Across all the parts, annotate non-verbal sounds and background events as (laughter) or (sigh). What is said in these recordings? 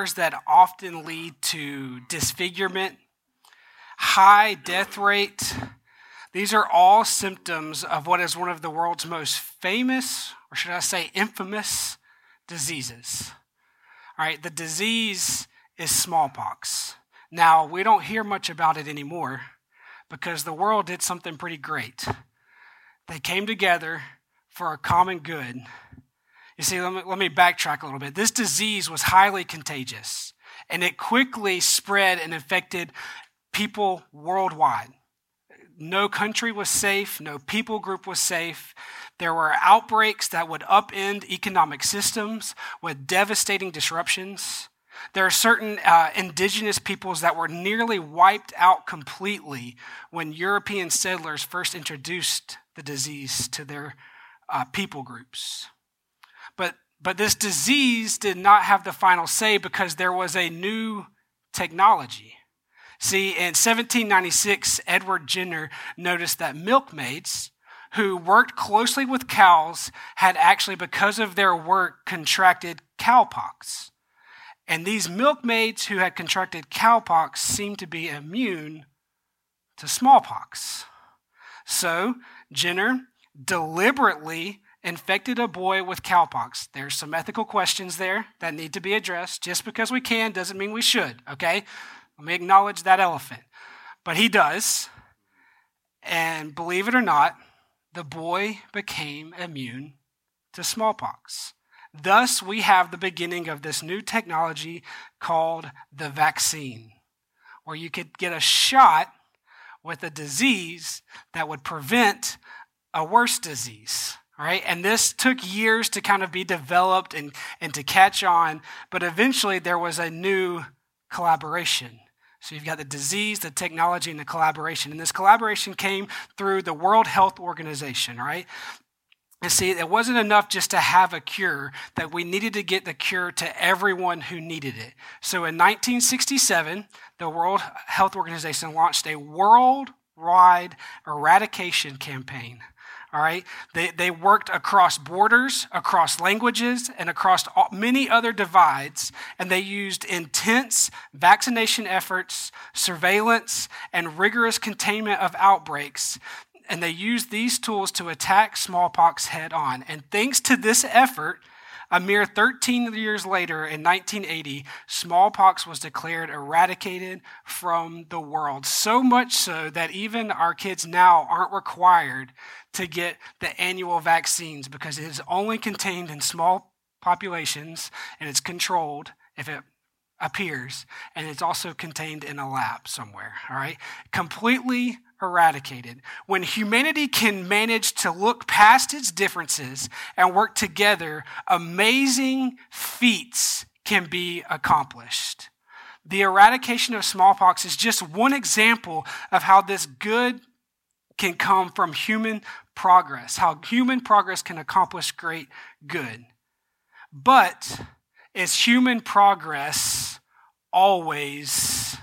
Scars that often lead to disfigurement, high death rate. These are all symptoms of what is one of the world's most famous, or should I say infamous, diseases. All right, the disease is smallpox. Now, we don't hear much about it anymore because the world did something pretty great. They came together for a common good you see, let me, let me backtrack a little bit. This disease was highly contagious, and it quickly spread and infected people worldwide. No country was safe, no people group was safe. There were outbreaks that would upend economic systems with devastating disruptions. There are certain uh, indigenous peoples that were nearly wiped out completely when European settlers first introduced the disease to their uh, people groups. But, this disease did not have the final say because there was a new technology. See, in 1796, Edward Jenner noticed that milkmaids who worked closely with cows had actually, because of their work, contracted cowpox. And these milkmaids who had contracted cowpox seemed to be immune to smallpox. So, Jenner deliberately infected a boy with cowpox. There's some ethical questions there that need to be addressed. Just because we can doesn't mean we should, okay? Let me acknowledge that elephant. But he does. And believe it or not, the boy became immune to smallpox. Thus, we have the beginning of this new technology called the vaccine, where you could get a shot with a disease that would prevent a worse disease. All right, and this took years to kind of be developed and, and to catch on, but eventually there was a new collaboration. So you've got the disease, the technology, and the collaboration. And this collaboration came through the World Health Organization, right? And see, it wasn't enough just to have a cure, that we needed to get the cure to everyone who needed it. So in 1967, the World Health Organization launched a worldwide eradication campaign all right? They, they worked across borders, across languages, and across many other divides, and they used intense vaccination efforts, surveillance, and rigorous containment of outbreaks. And they used these tools to attack smallpox head on. And thanks to this effort, a mere 13 years later, in 1980, smallpox was declared eradicated from the world. So much so that even our kids now aren't required to get the annual vaccines because it is only contained in small populations and it's controlled if it appears and it's also contained in a lab somewhere all right completely eradicated. When humanity can manage to look past its differences and work together, amazing feats can be accomplished. The eradication of smallpox is just one example of how this good can come from human progress, how human progress can accomplish great good. But is human progress always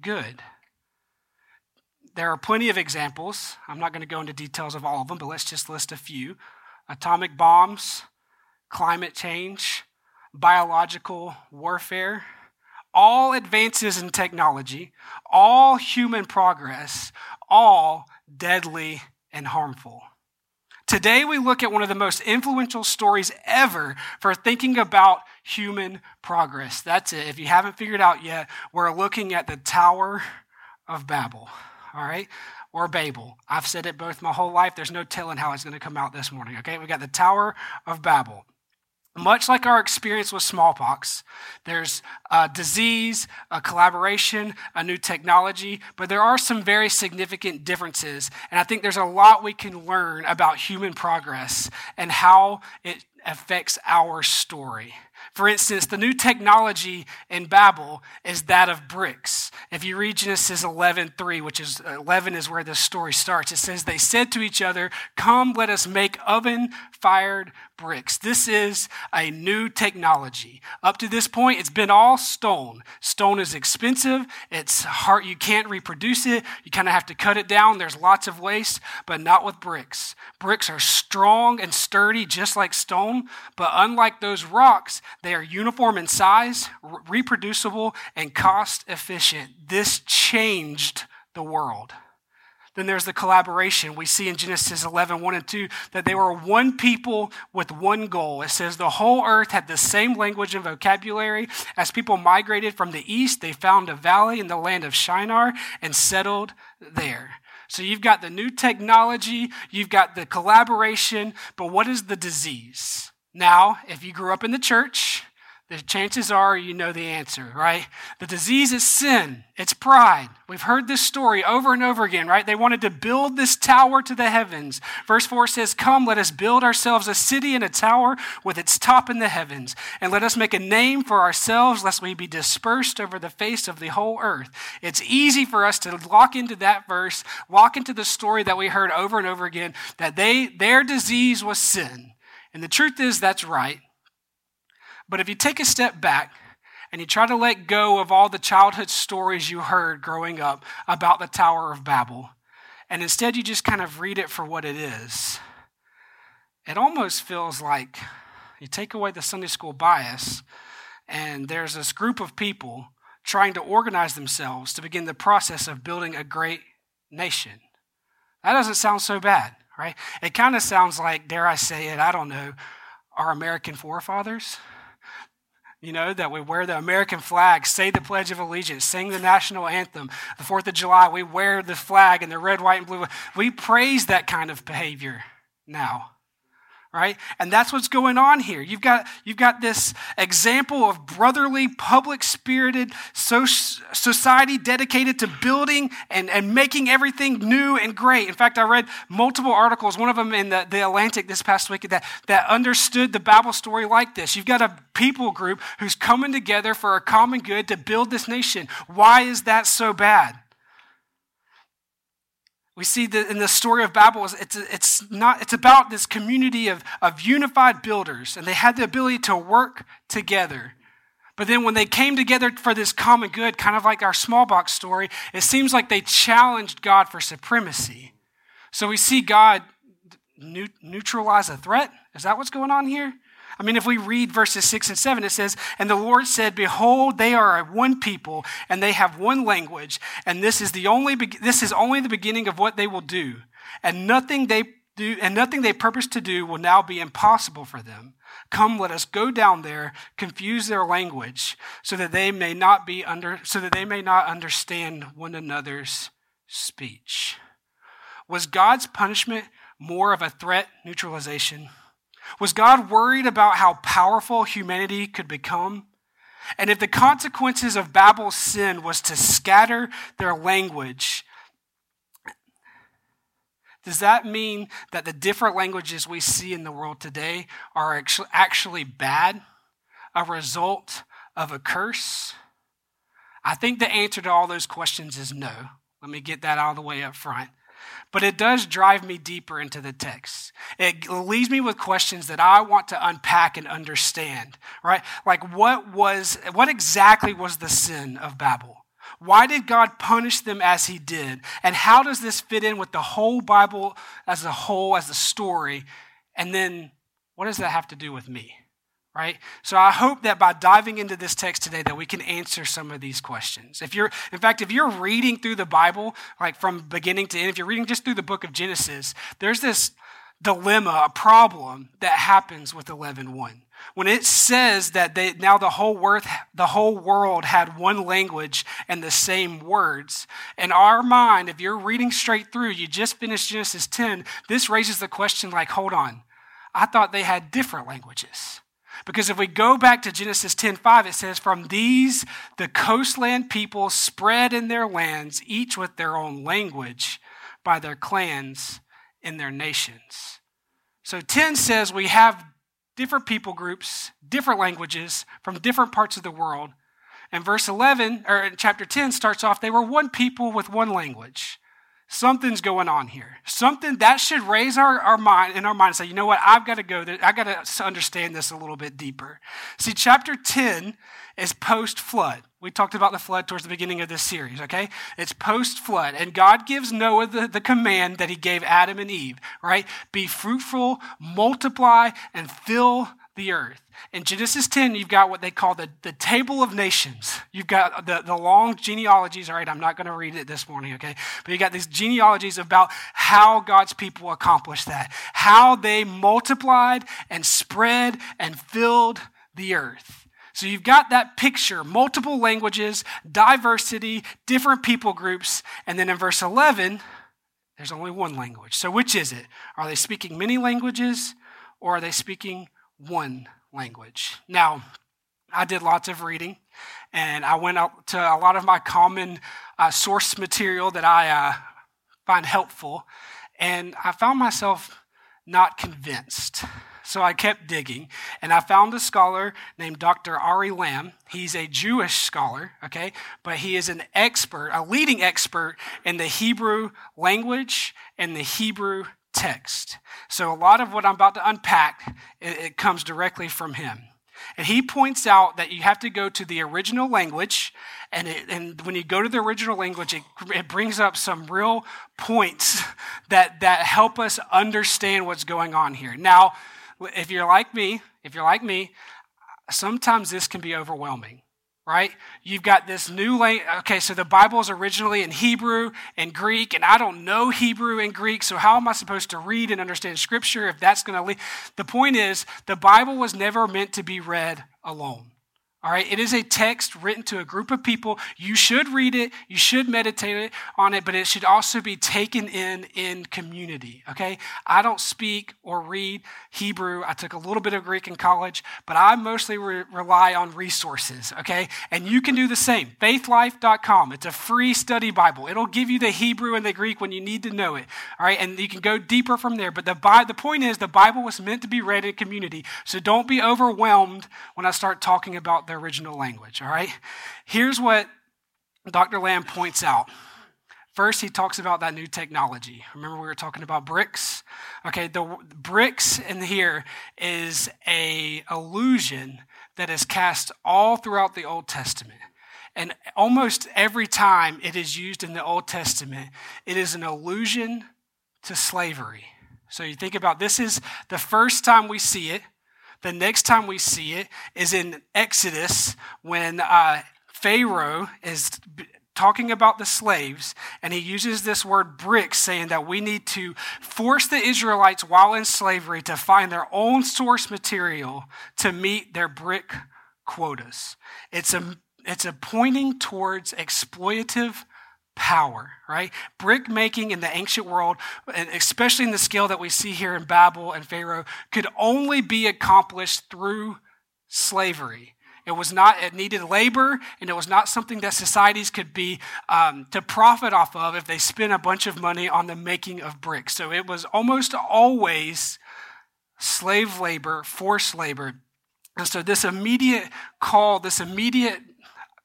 good. There are plenty of examples. I'm not going to go into details of all of them, but let's just list a few atomic bombs, climate change, biological warfare, all advances in technology, all human progress, all deadly and harmful. Today, we look at one of the most influential stories ever for thinking about human progress. That's it. If you haven't figured out yet, we're looking at the Tower of Babel. All right? Or Babel. I've said it both my whole life. There's no telling how it's going to come out this morning. Okay? We got the Tower of Babel. Much like our experience with smallpox, there's a disease, a collaboration, a new technology, but there are some very significant differences. And I think there's a lot we can learn about human progress and how it affects our story. For instance, the new technology in Babel is that of bricks. If you read Genesis 11:3, which is uh, 11 is where this story starts, it says they said to each other, "Come, let us make oven-fired bricks." This is a new technology. Up to this point, it's been all stone. Stone is expensive. It's hard. You can't reproduce it. You kind of have to cut it down. There's lots of waste, but not with bricks. Bricks are strong and sturdy, just like stone, but unlike those rocks, they are uniform in size, reproducible, and cost efficient. This changed the world. Then there's the collaboration. We see in Genesis 11, 1 and 2 that they were one people with one goal. It says the whole earth had the same language and vocabulary. As people migrated from the east, they found a valley in the land of Shinar and settled there. So you've got the new technology, you've got the collaboration, but what is the disease? Now, if you grew up in the church, the chances are you know the answer, right? The disease is sin. It's pride. We've heard this story over and over again, right? They wanted to build this tower to the heavens. Verse 4 says, Come, let us build ourselves a city and a tower with its top in the heavens, and let us make a name for ourselves, lest we be dispersed over the face of the whole earth. It's easy for us to lock into that verse, walk into the story that we heard over and over again, that they, their disease was sin. And the truth is, that's right. But if you take a step back and you try to let go of all the childhood stories you heard growing up about the Tower of Babel, and instead you just kind of read it for what it is, it almost feels like you take away the Sunday school bias, and there's this group of people trying to organize themselves to begin the process of building a great nation. That doesn't sound so bad right? It kind of sounds like, dare I say it, I don't know, our American forefathers. You know, that we wear the American flag, say the Pledge of Allegiance, sing the national anthem. The 4th of July, we wear the flag and the red, white, and blue. We praise that kind of behavior now right? And that's what's going on here. You've got, you've got this example of brotherly, public spirited society dedicated to building and, and making everything new and great. In fact, I read multiple articles, one of them in the, the Atlantic this past week, that, that understood the Bible story like this. You've got a people group who's coming together for a common good to build this nation. Why is that so bad? We see that in the story of Babel, it's, it's, not, it's about this community of, of unified builders, and they had the ability to work together. But then when they came together for this common good, kind of like our smallpox story, it seems like they challenged God for supremacy. So we see God neutralize a threat. Is that what's going on here? I mean, if we read verses 6 and 7, it says, And the Lord said, Behold, they are one people, and they have one language, and this is, the only, this is only the beginning of what they will do. And nothing they do, and nothing they purpose to do will now be impossible for them. Come, let us go down there, confuse their language, so that they may not be under, so that they may not understand one another's speech. Was God's punishment more of a threat neutralization? Was God worried about how powerful humanity could become? And if the consequences of Babel's sin was to scatter their language, does that mean that the different languages we see in the world today are actually bad, a result of a curse? I think the answer to all those questions is no. Let me get that out of the way up front but it does drive me deeper into the text. It leaves me with questions that I want to unpack and understand, right? Like what was, what exactly was the sin of Babel? Why did God punish them as he did? And how does this fit in with the whole Bible as a whole, as a story? And then what does that have to do with me? Right? So I hope that by diving into this text today that we can answer some of these questions. If you're in fact if you're reading through the Bible like from beginning to end, if you're reading just through the book of Genesis, there's this dilemma, a problem that happens with 11:1. When it says that they, now the whole, worth, the whole world had one language and the same words, in our mind, if you're reading straight through, you just finished Genesis 10, this raises the question like, hold on, I thought they had different languages. Because if we go back to Genesis 10:5, it says, From these the coastland people spread in their lands, each with their own language, by their clans in their nations. So 10 says we have different people groups, different languages from different parts of the world. And verse 11, or chapter 10 starts off, they were one people with one language. Something's going on here. Something that should raise our, our mind in our mind and say, you know what, I've got to go there. I've got to understand this a little bit deeper. See, chapter 10 is post flood. We talked about the flood towards the beginning of this series, okay? It's post flood. And God gives Noah the, the command that he gave Adam and Eve, right? Be fruitful, multiply, and fill the earth. In Genesis 10, you've got what they call the, the table of nations. You've got the, the long genealogies. All right, I'm not going to read it this morning, okay? But you got these genealogies about how God's people accomplished that, how they multiplied and spread and filled the earth. So you've got that picture multiple languages, diversity, different people groups. And then in verse 11, there's only one language. So which is it? Are they speaking many languages or are they speaking one language? Now, I did lots of reading and I went up to a lot of my common uh, source material that I uh, find helpful. And I found myself not convinced. So I kept digging, and I found a scholar named Dr. Ari Lamm. He's a Jewish scholar, okay, but he is an expert, a leading expert in the Hebrew language and the Hebrew text. So a lot of what I'm about to unpack, it, it comes directly from him. And he points out that you have to go to the original language. And, it, and when you go to the original language, it, it brings up some real points (laughs) that, that help us understand what's going on here. Now, if you're like me, if you're like me, sometimes this can be overwhelming, right? You've got this new language. Okay, so the Bible is originally in Hebrew and Greek, and I don't know Hebrew and Greek, so how am I supposed to read and understand Scripture if that's going to lead? The point is, the Bible was never meant to be read alone. All right, it is a text written to a group of people. You should read it, you should meditate on it, but it should also be taken in in community. Okay, I don't speak or read Hebrew. I took a little bit of Greek in college, but I mostly re- rely on resources. Okay, and you can do the same. Faithlife.com. It's a free study Bible. It'll give you the Hebrew and the Greek when you need to know it. All right, and you can go deeper from there. But the the point is, the Bible was meant to be read in community. So don't be overwhelmed when I start talking about the the original language, all right? Here's what Dr. Lamm points out. First, he talks about that new technology. Remember, we were talking about bricks? Okay, the bricks in here is a illusion that is cast all throughout the Old Testament. And almost every time it is used in the Old Testament, it is an allusion to slavery. So you think about this is the first time we see it. The next time we see it is in Exodus when uh, Pharaoh is talking about the slaves, and he uses this word bricks, saying that we need to force the Israelites while in slavery to find their own source material to meet their brick quotas. It's a it's a pointing towards exploitative power, right? Brick making in the ancient world, and especially in the scale that we see here in Babel and Pharaoh, could only be accomplished through slavery. It was not, it needed labor, and it was not something that societies could be um, to profit off of if they spent a bunch of money on the making of bricks. So it was almost always slave labor, forced labor. And so this immediate call, this immediate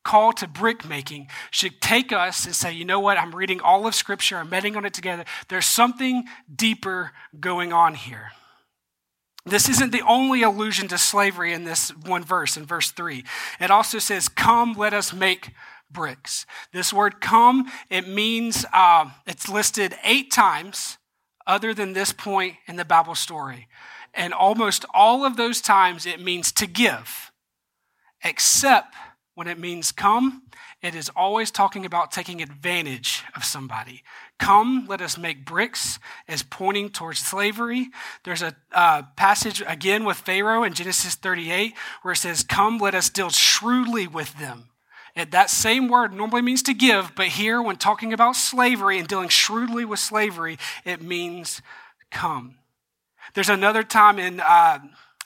call to brick making should take us and say, you know what, I'm reading all of Scripture, I'm meditating on it together. There's something deeper going on here. This isn't the only allusion to slavery in this one verse, in verse 3. It also says, Come, let us make bricks. This word come, it means, uh, it's listed eight times other than this point in the Bible story. And almost all of those times it means to give, except when it means come, it is always talking about taking advantage of somebody. Come, let us make bricks is pointing towards slavery. There's a uh, passage again with Pharaoh in Genesis 38 where it says, Come, let us deal shrewdly with them. And that same word normally means to give, but here, when talking about slavery and dealing shrewdly with slavery, it means come. There's another time in uh,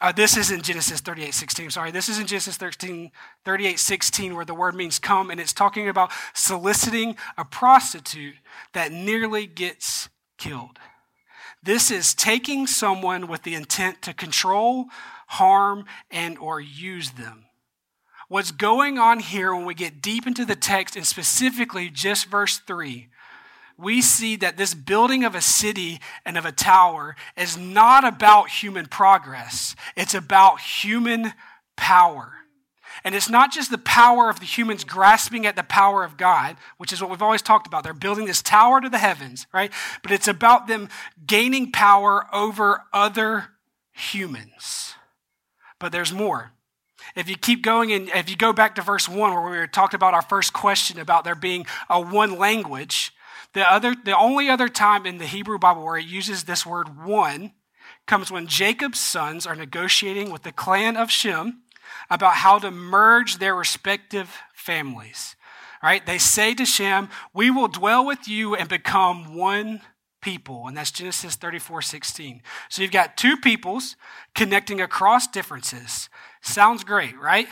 uh, this is in Genesis 38 16. Sorry, this is in Genesis 13, 38 16, where the word means come, and it's talking about soliciting a prostitute that nearly gets killed. This is taking someone with the intent to control, harm, and or use them. What's going on here when we get deep into the text, and specifically just verse 3, we see that this building of a city and of a tower is not about human progress, it's about human power. And it's not just the power of the humans grasping at the power of God, which is what we've always talked about. They're building this tower to the heavens, right? But it's about them gaining power over other humans. But there's more. If you keep going and if you go back to verse 1 where we were talked about our first question about there being a one language, the, other, the only other time in the Hebrew Bible where it uses this word one comes when Jacob's sons are negotiating with the clan of Shem about how to merge their respective families. Right? They say to Shem, We will dwell with you and become one people. And that's Genesis 34 16. So you've got two peoples connecting across differences. Sounds great, right?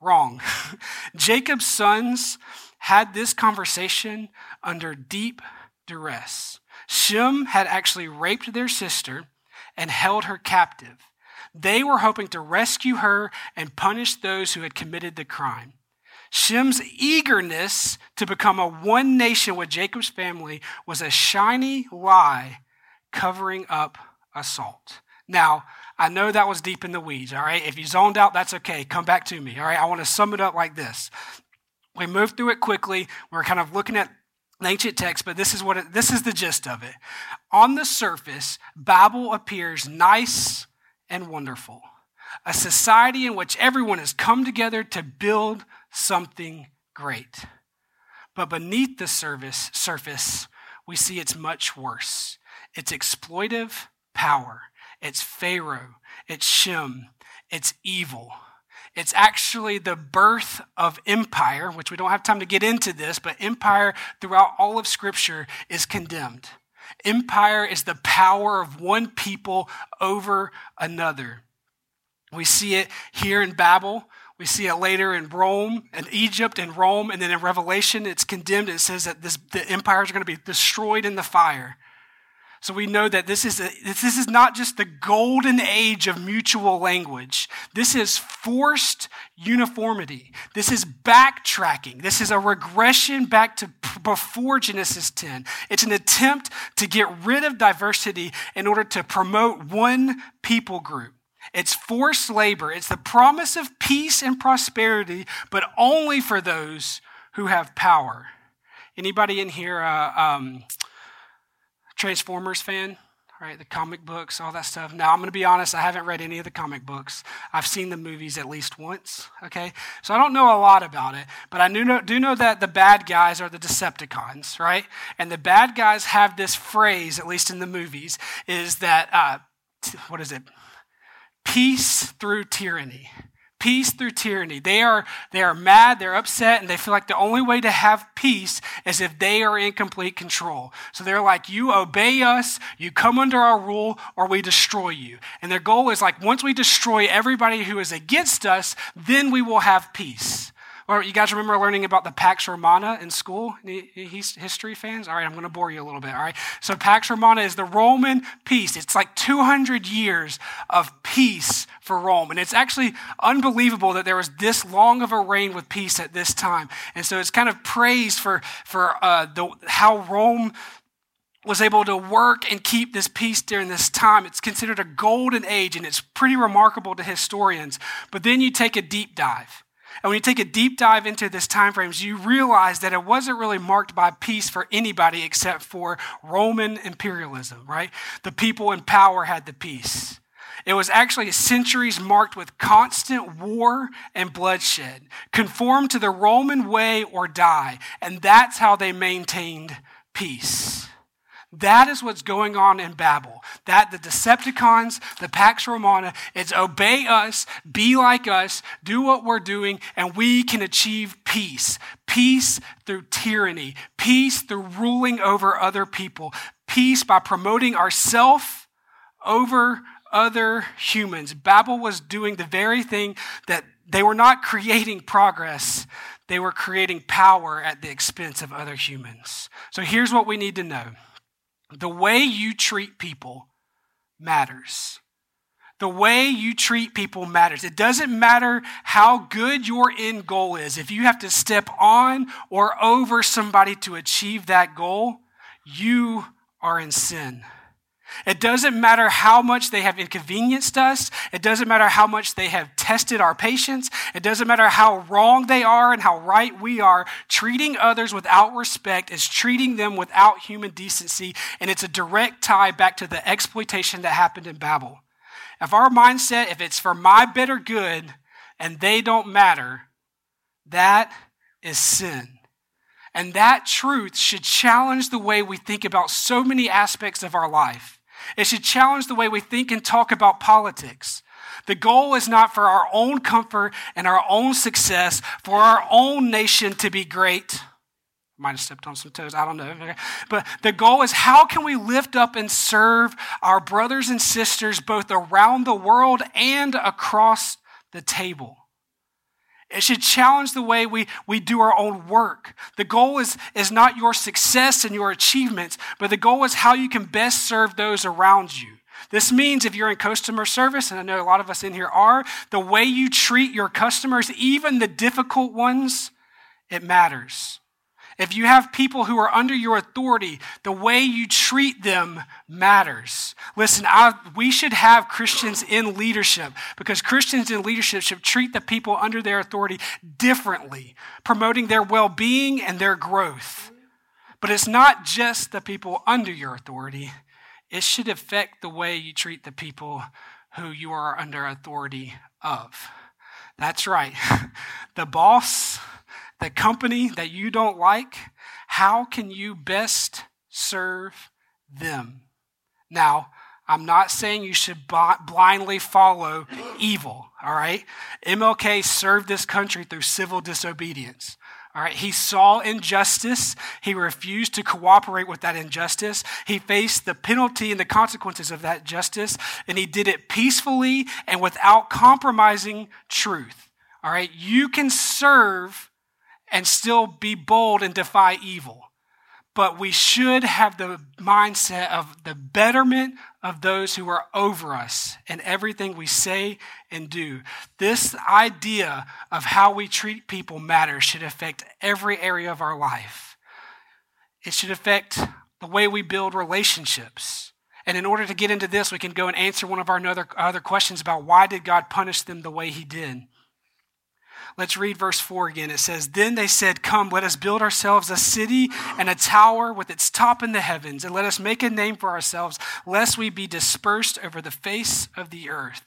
Wrong. (laughs) Jacob's sons had this conversation under deep duress. Shem had actually raped their sister and held her captive. They were hoping to rescue her and punish those who had committed the crime. Shem's eagerness to become a one nation with Jacob's family was a shiny lie covering up assault. Now, I know that was deep in the weeds, all right? If you zoned out, that's okay. Come back to me, all right? I want to sum it up like this. We moved through it quickly. We're kind of looking at ancient text, but this is what it, this is the gist of it. On the surface, Babel appears nice and wonderful, a society in which everyone has come together to build something great. But beneath the surface, surface, we see it's much worse. It's exploitive power. It's Pharaoh. It's Shem. It's evil. It's actually the birth of empire, which we don't have time to get into this, but empire throughout all of Scripture is condemned. Empire is the power of one people over another. We see it here in Babel. We see it later in Rome and Egypt and Rome, and then in Revelation, it's condemned. It says that this, the empires are going to be destroyed in the fire. So we know that this is, a, this is not just the golden age of mutual language. This is forced uniformity. This is backtracking. This is a regression back to before Genesis 10. It's an attempt to get rid of diversity in order to promote one people group. It's forced labor. It's the promise of peace and prosperity, but only for those who have power. Anybody in here uh, um, Transformers fan, right? The comic books, all that stuff. Now, I'm going to be honest, I haven't read any of the comic books. I've seen the movies at least once, okay? So I don't know a lot about it, but I do know, that the bad guys are the Decepticons, right? And the bad guys have this phrase, at least in the movies, is that, uh, what is it? Peace through tyranny peace through tyranny. They are, they are mad, they're upset, and they feel like the only way to have peace is if they are in complete control. So they're like, you obey us, you come under our rule, or we destroy you. And their goal is like, once we destroy everybody who is against us, then we will have peace. Or you guys remember learning about the Pax Romana in school? History fans? All right, I'm going to bore you a little bit. All right. So Pax Romana is the Roman peace. It's like 200 years of peace for Rome. And it's actually unbelievable that there was this long of a reign with peace at this time. And so it's kind of praised for, for uh, the, how Rome was able to work and keep this peace during this time. It's considered a golden age, and it's pretty remarkable to historians. But then you take a deep dive And when you take a deep dive into this time frames, you realize that it wasn't really marked by peace for anybody except for Roman imperialism, right? The people in power had the peace. It was actually centuries marked with constant war and bloodshed. Conform to the Roman way or die. And that's how they maintained peace. That is what's going on in Babel. That the Decepticons, the Pax Romana, it's obey us, be like us, do what we're doing, and we can achieve peace. Peace through tyranny, peace through ruling over other people, peace by promoting ourself over other humans. Babel was doing the very thing that they were not creating progress, they were creating power at the expense of other humans. So here's what we need to know the way you treat people matters. The way you treat people matters. It doesn't matter how good your end goal is. If you have to step on or over somebody to achieve that goal, you are in sin. It doesn't matter how much they have inconvenienced us. It doesn't matter how much they have tested our patience. It doesn't matter how wrong they are and how right we are. Treating others without respect is treating them without human decency, and it's a direct tie back to the exploitation that happened in Babel. If our mindset, if it's for my better good and they don't matter, that is sin. And that truth should challenge the way we think about so many aspects of our life. It should challenge the way we think and talk about politics. The goal is not for our own comfort and our own success, for our own nation to be great. Might have stepped on some toes, I don't know. But the goal is how can we lift up and serve our brothers and sisters both around the world and across the table? It should challenge the way we, we do our own work. The goal is, is not your success and your achievements, but the goal is how you can best serve those around you. This means if you're in customer service, and I know a lot of us in here are, the way you treat your customers, even the difficult ones, it matters. If you have people who are under your authority, the way you treat them matters. Listen, I, we should have Christians in leadership because Christians in leadership should treat the people under their authority differently, promoting their well being and their growth. But it's not just the people under your authority, it should affect the way you treat the people who you are under authority of. That's right. (laughs) The boss the company that you don't like, how can you best serve them? Now, I'm not saying you should blindly follow evil, all right? MLK served this country through civil disobedience. All right, he saw injustice. He refused to cooperate with that injustice. He faced the penalty and the consequences of that justice, and he did it peacefully and without compromising truth. All right, you can serve and still be bold and defy evil. But we should have the mindset of the betterment of those who are over us in everything we say and do. This idea of how we treat people matters should affect every area of our life. It should affect the way we build relationships. And in order to get into this, we can go and answer one of our other, other questions about why did God punish them the way he did. Let's read verse 4 again. It says, Then they said, Come, let us build ourselves a city and a tower with its top in the heavens, and let us make a name for ourselves, lest we be dispersed over the face of the earth.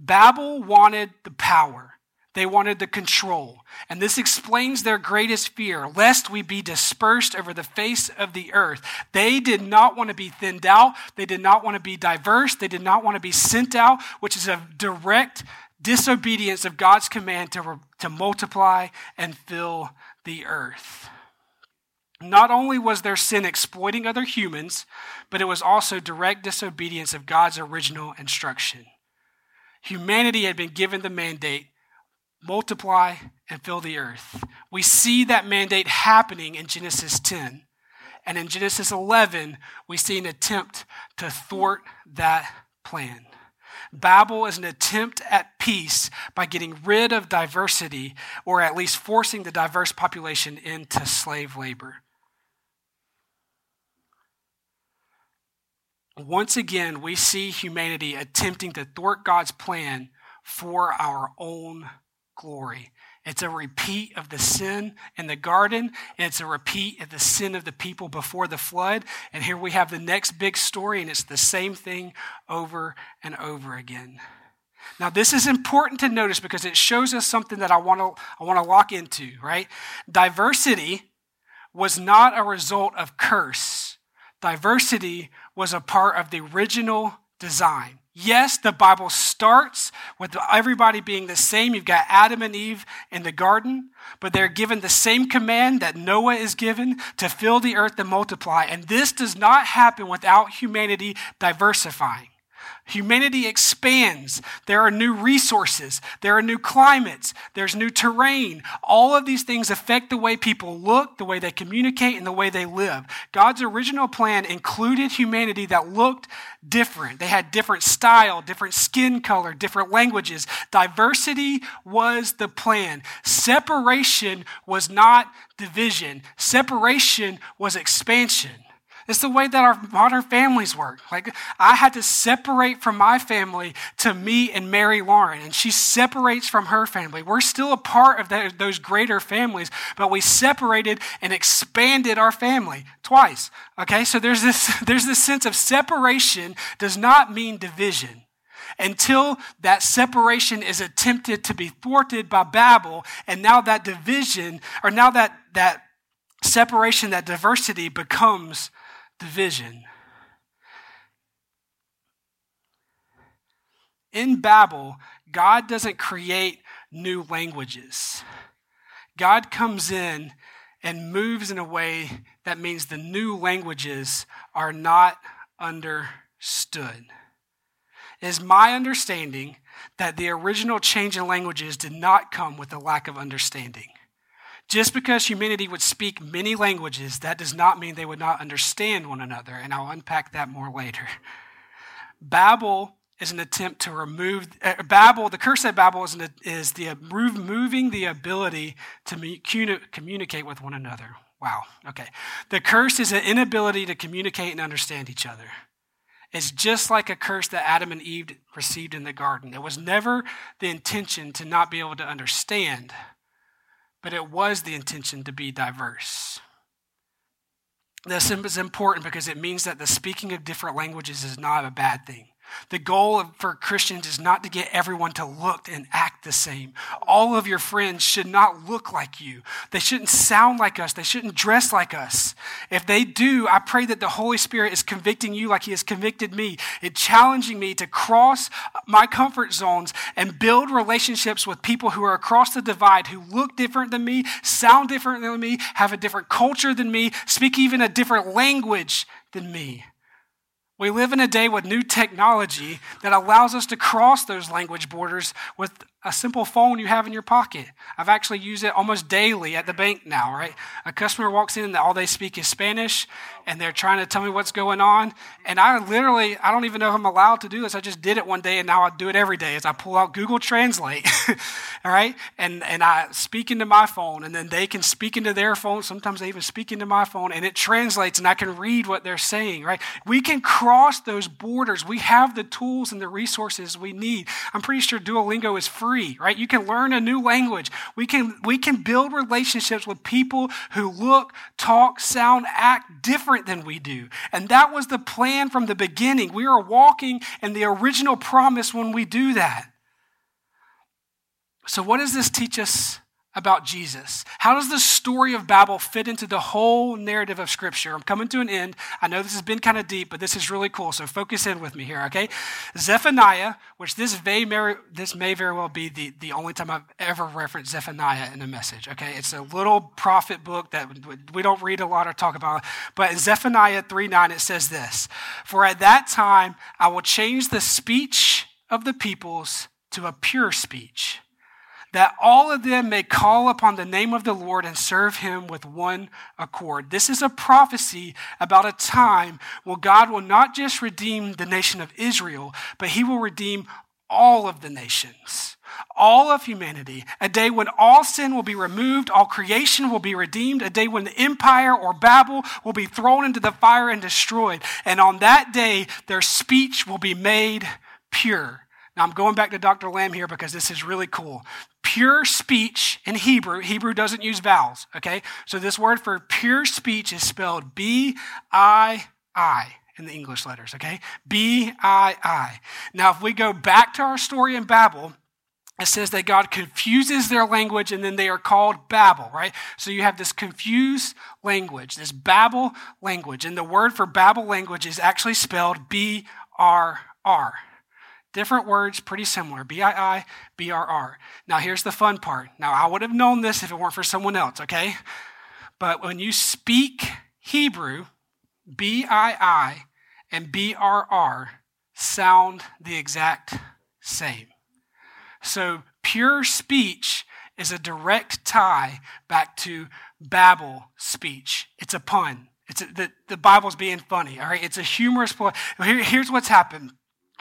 Babel wanted the power. They wanted the control. And this explains their greatest fear, lest we be dispersed over the face of the earth. They did not want to be thinned out. They did not want to be diverse. They did not want to be sent out, which is a direct disobedience of God's command to, to multiply and fill the earth. Not only was their sin exploiting other humans, but it was also direct disobedience of God's original instruction. Humanity had been given the mandate multiply and fill the earth. We see that mandate happening in Genesis 10. And in Genesis 11, we see an attempt to thwart that plan. Babel is an attempt at peace by getting rid of diversity, or at least forcing the diverse population into slave labor. Once again, we see humanity attempting to thwart God's plan for our own glory. It's a repeat of the sin in the garden, and it's a repeat of the sin of the people before the flood. And here we have the next big story, and it's the same thing over and over again. Now, this is important to notice because it shows us something that I want to I want to lock into, right? Diversity was not a result of curse. Diversity was a part of the original design. Yes, the Bible starts with everybody being the same. You've got Adam and Eve in the garden, but they're given the same command that Noah is given to fill the earth and multiply. And this does not happen without humanity diversifying. Humanity expands. There are new resources. There are new climates. There's new terrain. All of these things affect the way people look, the way they communicate, and the way they live. God's original plan included humanity that looked different. They had different style, different skin color, different languages. Diversity was the plan. Separation was not division. Separation was expansion. It's the way that our modern families work. Like, I had to separate from my family to meet and marry Lauren, and she separates from her family. We're still a part of that, those greater families, but we separated and expanded our family twice. Okay, so there's this, (laughs) there's this sense of separation does not mean division until that separation is attempted to be thwarted by Babel, and now that division, or now that, that separation, that diversity becomes division. In Babel, God doesn't create new languages. God comes in and moves in a way that means the new languages are not understood. It is my understanding that the original change in languages did not come with a lack of understanding. Just because humanity would speak many languages, that does not mean they would not understand one another, and I'll unpack that more later. Babel is an attempt to remove uh, Babel. The curse of Babel is, an, is the removing the ability to communicate with one another. Wow. Okay. The curse is an inability to communicate and understand each other. It's just like a curse that Adam and Eve received in the garden. It was never the intention to not be able to understand, but it was the intention to be diverse. This is important because it means that the speaking of different languages is not a bad thing. The goal for Christians is not to get everyone to look and act the same. All of your friends should not look like you. They shouldn't sound like us. They shouldn't dress like us. If they do, I pray that the Holy Spirit is convicting you like He has convicted me. It challenging me to cross my comfort zones and build relationships with people who are across the divide, who look different than me, sound different than me, have a different culture than me, speak even a different language than me. We live in a day with new technology that allows us to cross those language borders with a simple phone you have in your pocket. I've actually used it almost daily at the bank now, right? A customer walks in and all they speak is Spanish and they're trying to tell me what's going on. And I literally, I don't even know if I'm allowed to do this. I just did it one day and now I do it every day as I pull out Google Translate, (laughs) all right? And, and I speak into my phone and then they can speak into their phone. Sometimes they even speak into my phone and it translates and I can read what they're saying, right? We can cross those borders. We have the tools and the resources we need. I'm pretty sure Duolingo is free free, right? You can learn a new language. We can, we can build relationships with people who look, talk, sound, act different than we do. And that was the plan from the beginning. We are walking in the original promise when we do that. So, what does this teach us about Jesus? How does the story of Babel fit into the whole narrative of Scripture? I'm coming to an end. I know this has been kind of deep, but this is really cool. So focus in with me here, okay? Zephaniah, which this may, this may very well be the, the only time I've ever referenced Zephaniah in a message, okay? It's a little prophet book that we don't read a lot or talk about. But in Zephaniah 3 9, it says this For at that time I will change the speech of the peoples to a pure speech that all of them may call upon the name of the Lord and serve him with one accord. This is a prophecy about a time when God will not just redeem the nation of Israel, but he will redeem all of the nations, all of humanity. A day when all sin will be removed, all creation will be redeemed, a day when the empire or Babel will be thrown into the fire and destroyed. And on that day, their speech will be made pure. Now, I'm going back to Dr. Lamm here because this is really cool. Pure speech in Hebrew, Hebrew doesn't use vowels, okay? So this word for pure speech is spelled B I I in the English letters, okay? B I I. Now, if we go back to our story in Babel, it says that God confuses their language and then they are called Babel, right? So you have this confused language, this Babel language. And the word for Babel language is actually spelled B R R. Different words, pretty similar B I I, B R R. Now, here's the fun part. Now, I would have known this if it weren't for someone else, okay? But when you speak Hebrew, B I I and B R R sound the exact same. So, pure speech is a direct tie back to Babel speech. It's a pun. It's a, the, the Bible's being funny, all right? It's a humorous point. Here, here's what's happened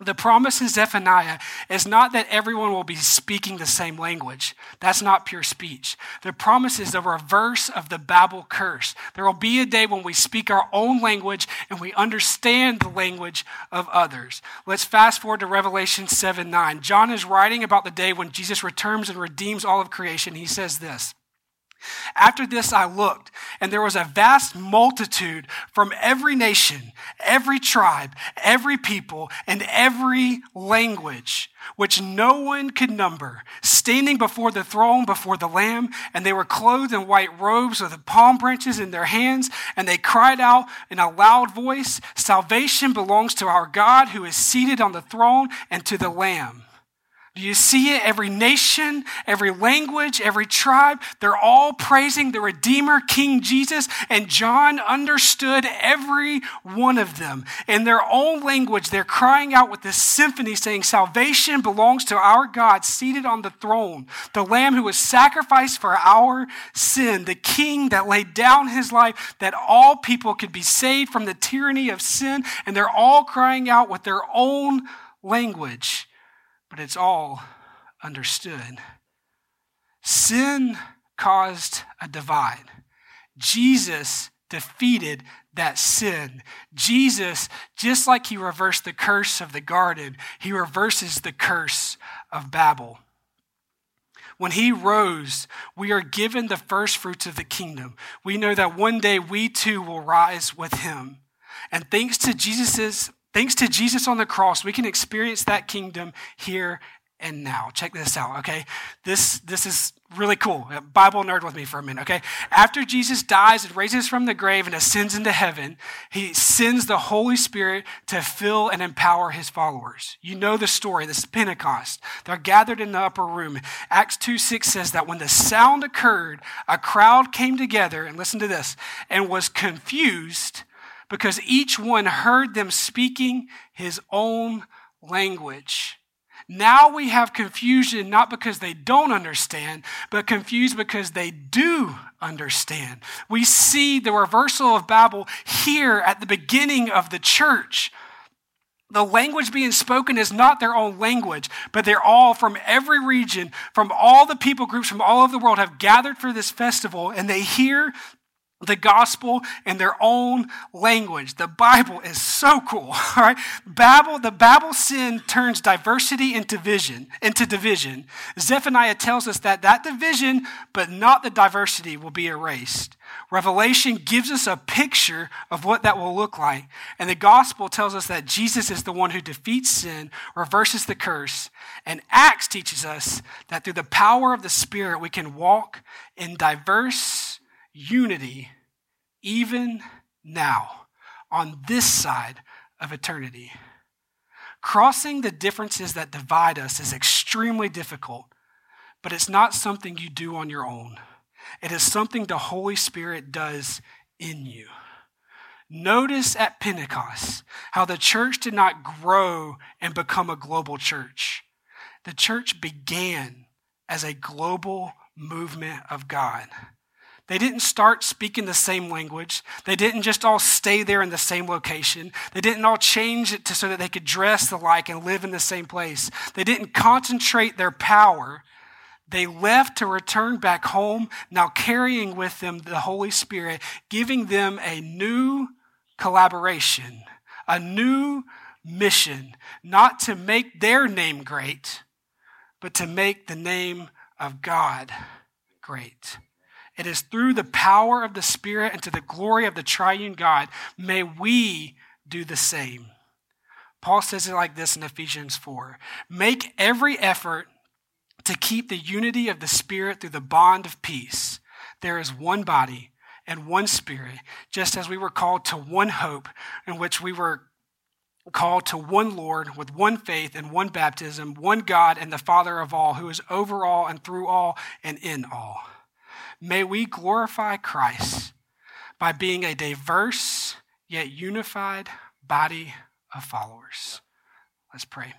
the promise in Zephaniah is not that everyone will be speaking the same language. That's not pure speech. The promise is the reverse of the Babel curse. There will be a day when we speak our own language and we understand the language of others. Let's fast forward to Revelation 7 9. John is writing about the day when Jesus returns and redeems all of creation. He says this. After this, I looked, and there was a vast multitude from every nation, every tribe, every people, and every language, which no one could number, standing before the throne before the Lamb. And they were clothed in white robes with palm branches in their hands, and they cried out in a loud voice Salvation belongs to our God who is seated on the throne and to the Lamb. Do you see it? Every nation, every language, every tribe, they're all praising the Redeemer, King Jesus, and John understood every one of them. In their own language, they're crying out with this symphony saying, Salvation belongs to our God seated on the throne, the Lamb who was sacrificed for our sin, the King that laid down his life that all people could be saved from the tyranny of sin. And they're all crying out with their own language but it's all understood. Sin caused a divide. Jesus defeated that sin. Jesus, just like he reversed the curse of the garden, he reverses the curse of Babel. When he rose, we are given the first fruits of the kingdom. We know that one day we too will rise with him. And thanks to Jesus' Thanks to Jesus on the cross, we can experience that kingdom here and now. Check this out, okay? This, this is really cool. Uh, Bible nerd with me for a minute, okay? After Jesus dies and raises from the grave and ascends into heaven, he sends the Holy Spirit to fill and empower his followers. You know the story. This is Pentecost. They're gathered in the upper room. Acts 2 6 says that when the sound occurred, a crowd came together, and listen to this, and was confused because each one heard them speaking his own language. Now we have confusion not because they don't understand, but confused because they do understand. We see the reversal of Babel here at the beginning of the church. The language being spoken is not their own language, but they're all from every region, from all the people groups from all over the world have gathered for this festival, and they hear the gospel in their own language. The Bible is so cool, (laughs) all right? Babel, the Babel sin turns diversity into division, into division. Zephaniah tells us that that division, but not the diversity, will be erased. Revelation gives us a picture of what that will look like. And the gospel tells us that Jesus is the one who defeats sin, reverses the curse. And Acts teaches us that through the power of the Spirit, we can walk in diverse unity even now on this side of eternity. Crossing the differences that divide us is extremely difficult, but it's not something you do on your own. It is something the Holy Spirit does in you. Notice at Pentecost how the church did not grow and become a global church. The church began as a global movement of God. They didn't start speaking the same language. They didn't just all stay there in the same location. They didn't all change it to, so that they could dress alike and live in the same place. They didn't concentrate their power. They left to return back home, now carrying with them the Holy Spirit, giving them a new collaboration, a new mission, not to make their name great, but to make the name of God great. It is through the power of the Spirit and to the glory of the triune God. May we do the same. Paul says it like this in Ephesians 4 Make every effort to keep the unity of the Spirit through the bond of peace. There is one body and one Spirit, just as we were called to one hope in which we were called to one Lord with one faith and one baptism, one God and the Father of all, who is over all and through all and in all. May we glorify Christ by being a diverse yet unified body of followers. Let's pray.